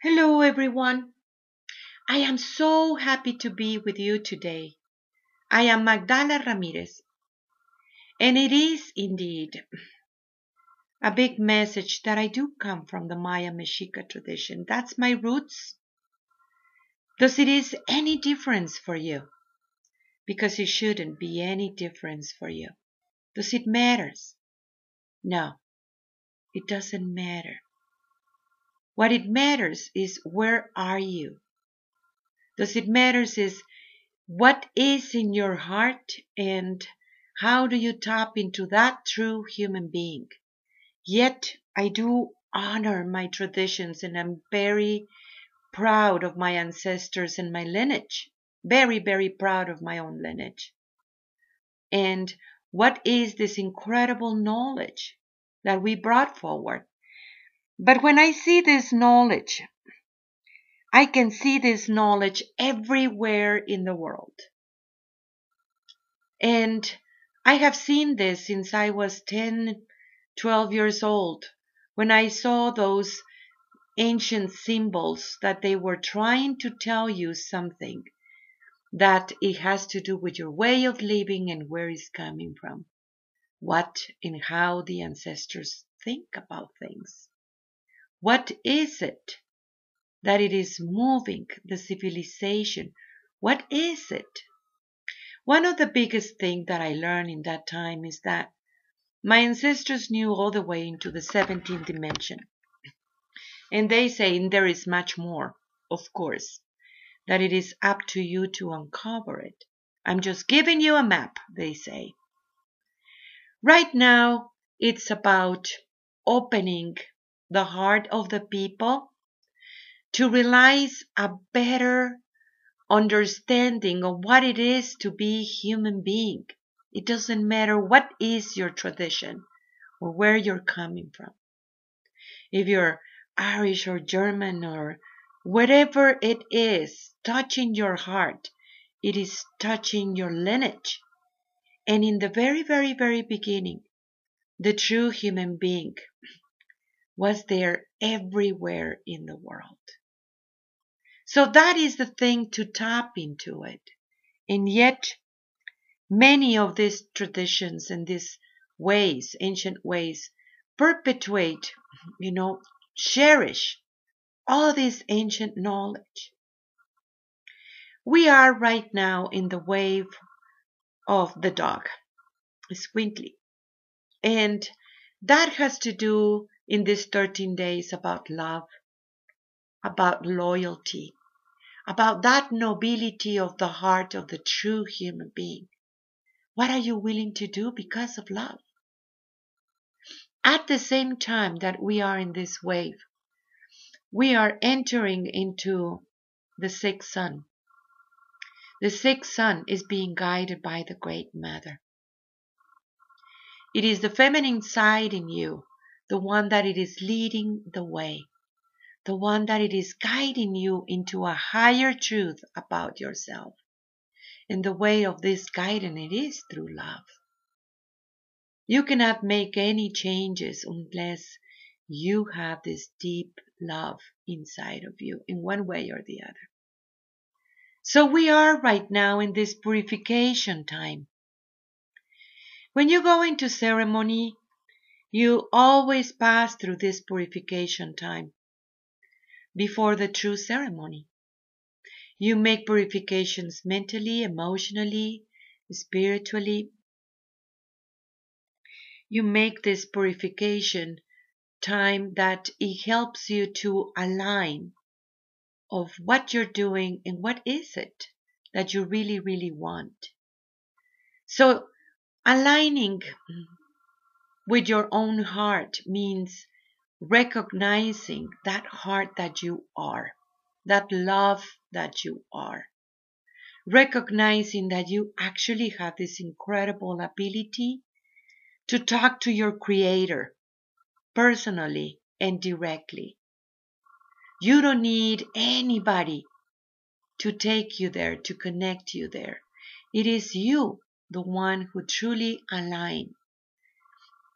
Hello, everyone. I am so happy to be with you today. I am Magdala Ramirez, and it is indeed a big message that I do come from the Maya Mexica tradition. That's my roots. Does it is any difference for you? Because it shouldn't be any difference for you. Does it matters? No, it doesn't matter. What it matters is where are you? Does it matters is what is in your heart and how do you tap into that true human being? Yet I do honor my traditions and I'm very proud of my ancestors and my lineage. Very, very proud of my own lineage. And what is this incredible knowledge that we brought forward? But when I see this knowledge, I can see this knowledge everywhere in the world. And I have seen this since I was 10, 12 years old, when I saw those ancient symbols that they were trying to tell you something that it has to do with your way of living and where it's coming from, what and how the ancestors think about things. What is it that it is moving the civilization? What is it? One of the biggest things that I learned in that time is that my ancestors knew all the way into the 17th dimension. And they say there is much more, of course, that it is up to you to uncover it. I'm just giving you a map, they say. Right now, it's about opening the heart of the people to realize a better understanding of what it is to be human being. It doesn't matter what is your tradition or where you're coming from. If you're Irish or German or whatever it is touching your heart, it is touching your lineage. And in the very, very, very beginning, the true human being was there everywhere in the world. So that is the thing to tap into it. And yet, many of these traditions and these ways, ancient ways, perpetuate, you know, cherish all this ancient knowledge. We are right now in the wave of the dog, Itzcuintli. And that has to do in these 13 days about love, about loyalty, about that nobility of the heart of the true human being. What are you willing to do because of love? At the same time that we are in this wave, we are entering into the sixth sun. The sixth sun is being guided by the Great Mother. It is the feminine side in you the one that it is leading the way, the one that it is guiding you into a higher truth about yourself. And the way of this guidance it is through love. You cannot make any changes unless you have this deep love inside of you in one way or the other. So we are right now in this purification time. When you go into ceremony, you always pass through this purification time before the true ceremony. You make purifications mentally, emotionally, spiritually. You make this purification time that it helps you to align of what you're doing and what is it that you really, really want. So aligning with your own heart means recognizing that heart that you are, that love that you are. Recognizing that you actually have this incredible ability to talk to your creator personally and directly. You don't need anybody to take you there, to connect you there. It is you, the one who truly align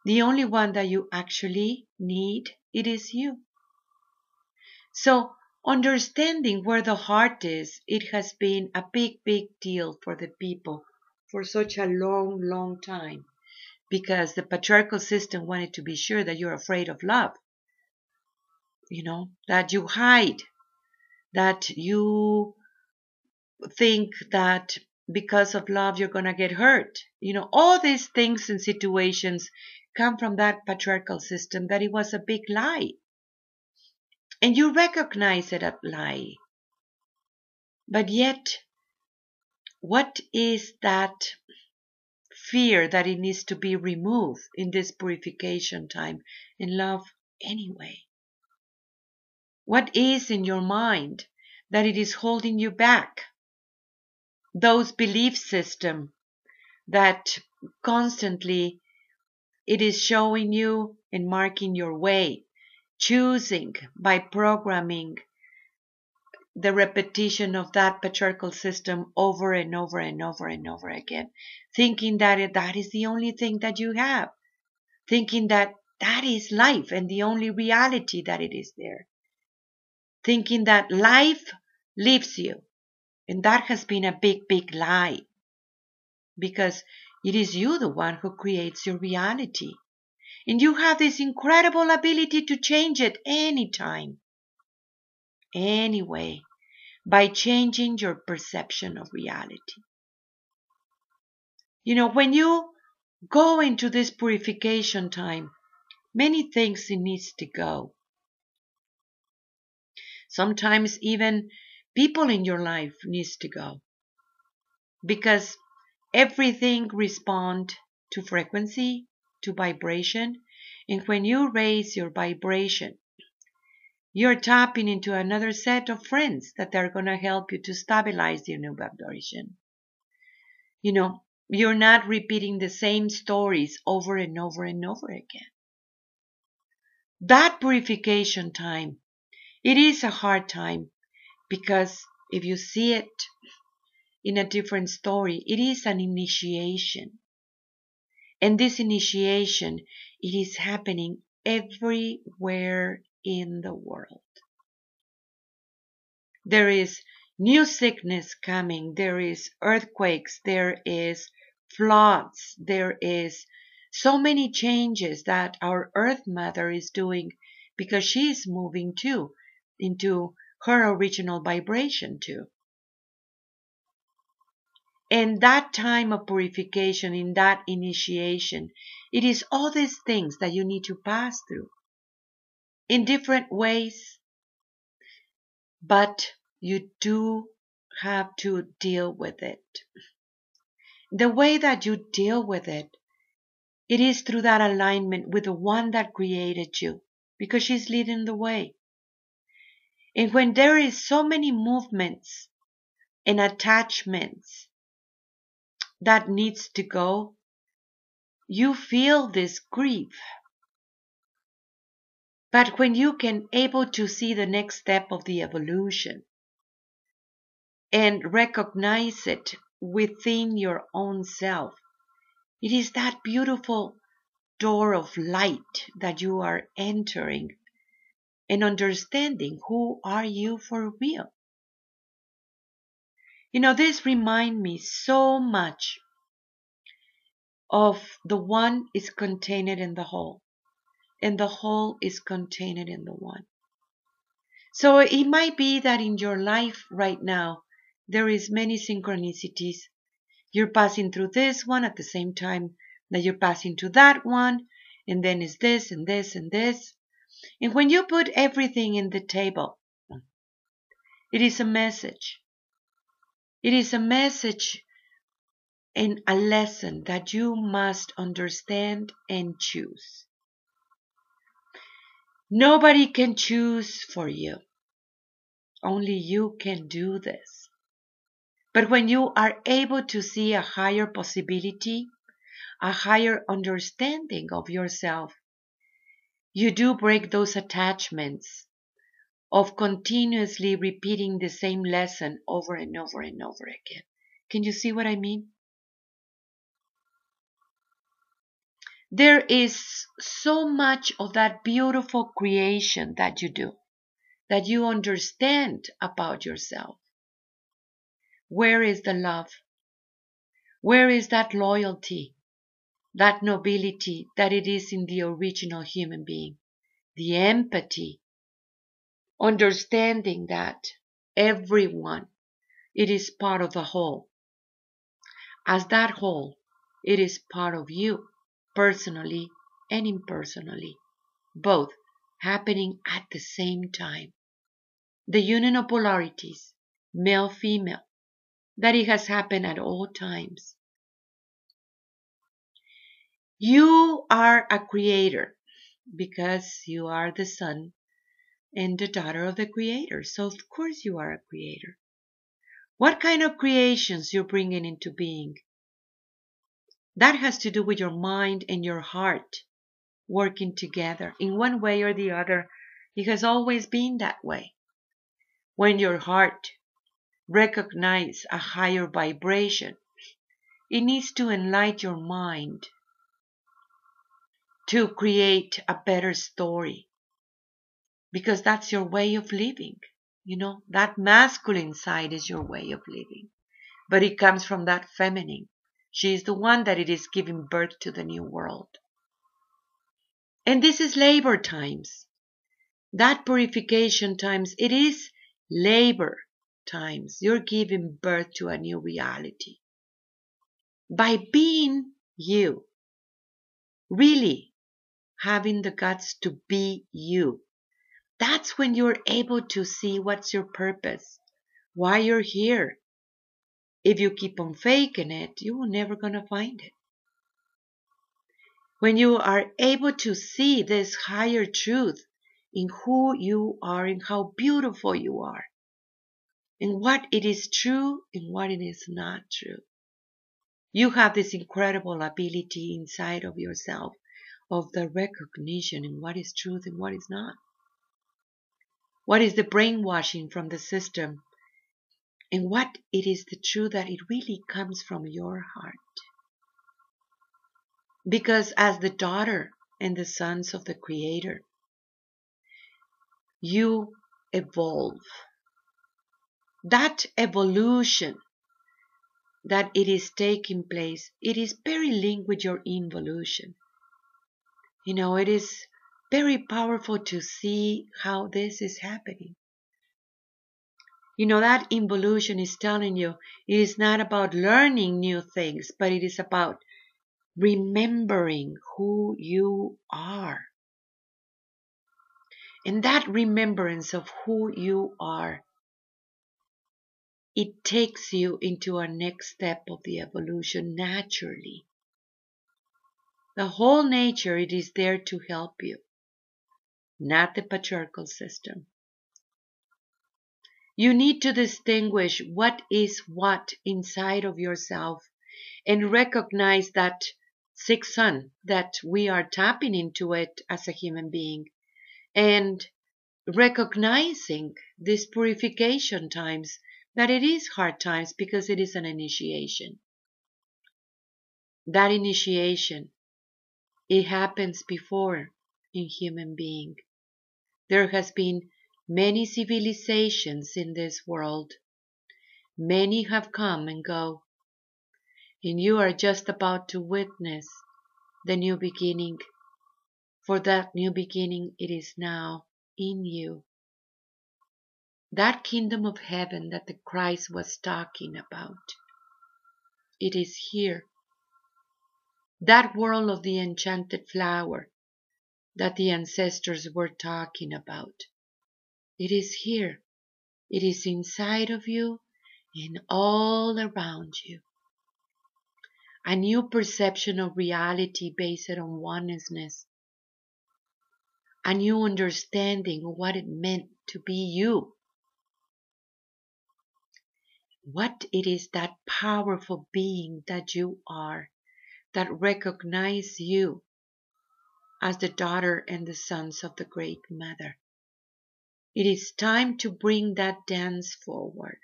the only one that you actually need, it is you. So understanding where the heart is, it has been a big, big deal for the people for such a long, long time because the patriarchal system wanted to be sure that you're afraid of love. You know, that you hide, that you think that because of love you're going to get hurt. You know, all these things and situations come from that patriarchal system that it was a big lie. And you recognize it a lie. But yet, what is that fear that it needs to be removed in this purification time in love anyway? What is in your mind that it is holding you back? Those belief system that constantly it is showing you and marking your way, choosing by programming the repetition of that patriarchal system over and over and over and over again, thinking that that is the only thing that you have, thinking that that is life and the only reality that it is there, thinking that life leaves you. And that has been a big, big lie. Because it is you the one who creates your reality. And you have this incredible ability to change it anytime anyway by changing your perception of reality. You know, when you go into this purification time, many things needs to go. Sometimes even people in your life needs to go. Because everything respond to frequency, to vibration, and when you raise your vibration, you're tapping into another set of friends that are going to help you to stabilize your new vibration. You know, you're not repeating the same stories over and over and over again. That purification time, it is a hard time because if you see it in a different story, it is an initiation. And this initiation, it is happening everywhere in the world. There is new sickness coming, there is earthquakes, there is floods, there is so many changes that our earth mother is doing because she is moving too into her original vibration too. And that time of purification, in that initiation, it is all these things that you need to pass through in different ways, but you do have to deal with it. The way that you deal with it, it is through that alignment with the one that created you, because she's leading the way. And when there is so many movements and attachments that needs to go, you feel this grief but when you can able to see the next step of the evolution and recognize it within your own self, it is that beautiful door of light that you are entering and understanding who are you for real. You know, this remind me so much of the one is contained in the whole and the whole is contained in the one. So it might be that in your life right now, there is many synchronicities. You're passing through this one at the same time that you're passing to that one, and then is this and this and this. And when you put everything in the table, it is a message. It is a message and a lesson that you must understand and choose. Nobody can choose for you. Only you can do this. But when you are able to see a higher possibility, a higher understanding of yourself, you do break those attachments of continuously repeating the same lesson over and over and over again. Can you see what I mean? there is so much of that beautiful creation that you do. that you understand about yourself. Where is the love? Where is that loyalty, that nobility that it is in the original human being? The empathy, understanding that everyone, it is part of the whole. As that whole, it is part of you, personally and impersonally, both happening at the same time. The union of polarities, male female, that it has happened at all times. You are a creator because you are the son and the daughter of the creator. So of course you are a creator. What kind of creations you're bringing into being? That has to do with your mind and your heart working together in one way or the other. It has always been that way. When your heart recognizes a higher vibration, it needs to enlighten your mind to create a better story because that's your way of living. You know, that masculine side is your way of living, but it comes from that feminine. She is the one that it is giving birth to the new world. And this is labor times. That purification times, it is labor times. You're giving birth to a new reality. By being you, really having the guts to be you, that's when you're able to see what's your purpose, why you're here. If you keep on faking it, you're never going to find it. When you are able to see this higher truth in who you are and how beautiful you are, and what it is true and what it is not true. You have this incredible ability inside of yourself of the recognition in what is truth and what is not. What is the brainwashing from the system and what it is the truth that it really comes from your heart. Because as the daughter and the sons of the Creator, you evolve that evolution that it is taking place, it is very linked with your involution. You know, it is very powerful to see how this is happening. You know, that involution is telling you it is not about learning new things, but it is about remembering who you are. And that remembrance of who you are it takes you into a next step of the evolution naturally. The whole nature, it is there to help you, not the patriarchal system. You need to distinguish what is what inside of yourself and recognize that sixth sun that we are tapping into it as a human being and recognizing these purification times that it is hard times because it is an initiation. That initiation, it happens before in human being. There has been many civilizations in this world. Many have come and go. And you are just about to witness the new beginning. For that new beginning, it is now in you that kingdom of heaven that the Christ was talking about. It is here. That world of the enchanted flower that the ancestors were talking about. It is here. It is inside of you and all around you. A new perception of reality based on oneness. A new understanding of what it meant to be you what it is that powerful being that you are that recognize you as the daughter and the sons of the great mother. It is time to bring that dance forward.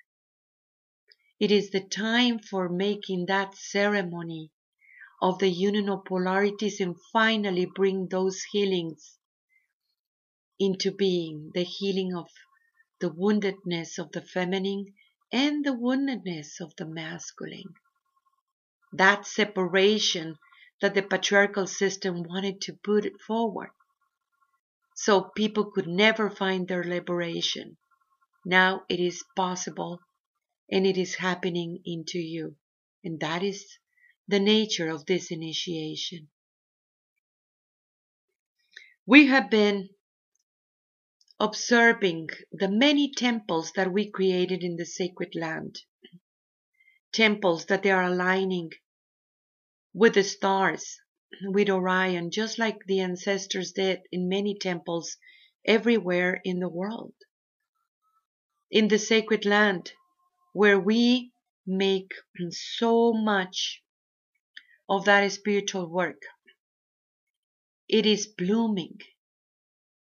It is the time for making that ceremony of the union of polarities and finally bring those healings into being, the healing of the woundedness of the feminine and the woundedness of the masculine. That separation that the patriarchal system wanted to put it forward. So people could never find their liberation. Now it is possible and it is happening into you. And that is the nature of this initiation. We have been observing the many temples that we created in the sacred land. Temples that they are aligning with the stars, with Orion, just like the ancestors did in many temples everywhere in the world. In the sacred land, where we make so much of that spiritual work, it is blooming.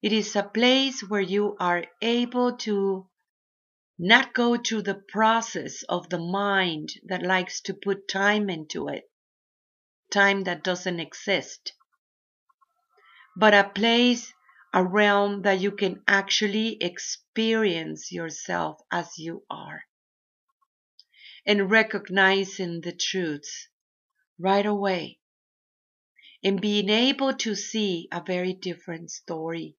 It is a place where you are able to not go through the process of the mind that likes to put time into it, time that doesn't exist, but a place, a realm that you can actually experience yourself as you are and recognizing the truths right away and being able to see a very different story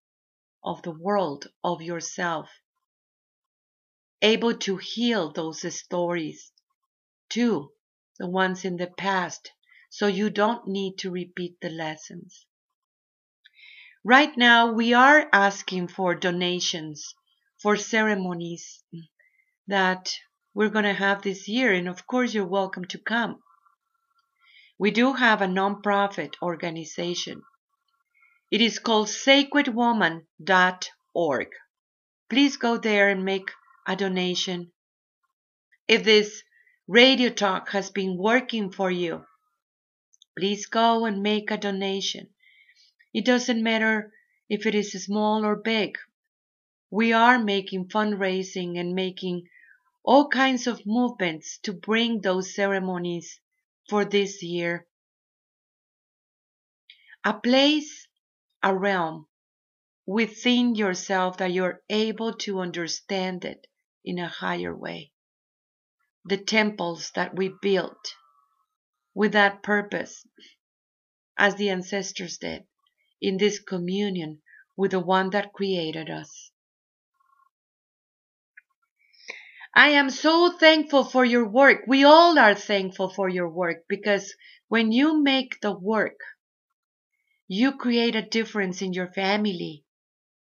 of the world, of yourself. Able to heal those stories too, the ones in the past, so you don't need to repeat the lessons. Right now, we are asking for donations for ceremonies that we're going to have this year, and of course, you're welcome to come. We do have a non-profit organization. It is called sacredwoman.org. Please go there and make a donation. If this radio talk has been working for you, please go and make a donation. It doesn't matter if it is small or big. We are making fundraising and making all kinds of movements to bring those ceremonies for this year. A place, a realm within yourself that you're able to understand it in a higher way. The temples that we built with that purpose, as the ancestors did, in this communion with the one that created us. I am so thankful for your work. We all are thankful for your work because when you make the work, you create a difference in your family.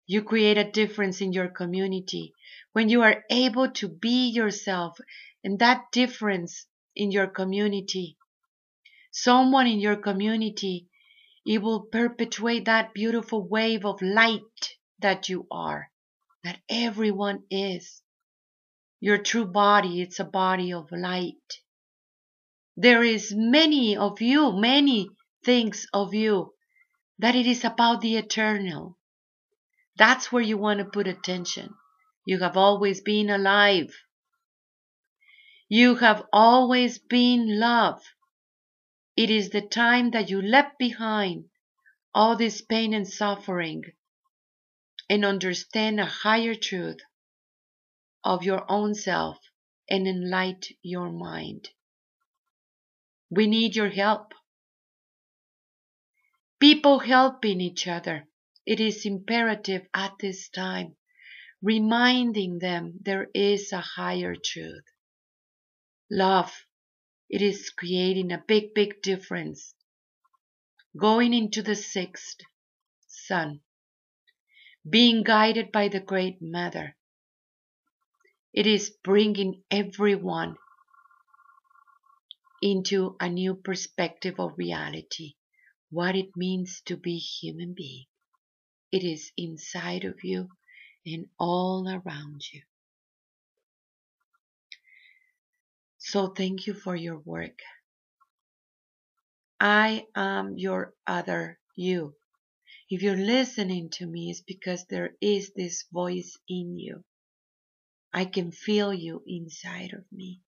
You create a difference in your community. When you are able to be yourself and that difference in your community, someone in your community, it will perpetuate that beautiful wave of light that you are, that everyone is. Your true body, it's a body of light. There is many of you, many things of you, that it is about the eternal. That's where you want to put attention. You have always been alive. You have always been love. It is the time that you left behind all this pain and suffering and understand a higher truth of your own self and enlighten your mind. We need your help. People helping each other. It is imperative at this time, reminding them there is a higher truth. Love. It is creating a big, big difference. Going into the sixth sun. Being guided by the Great Mother it is bringing everyone into a new perspective of reality, what it means to be human being. It is inside of you and all around you. So thank you for your work. I am your other you. If you're listening to me, it's because there is this voice in you. I can feel you inside of me,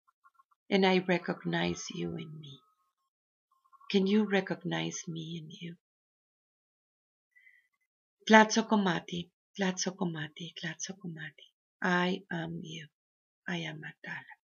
and I recognize you in me. Can you recognize me in you? Tlazocamati, Tlazocamati, Tlazocamati. I am you. I am Magdala.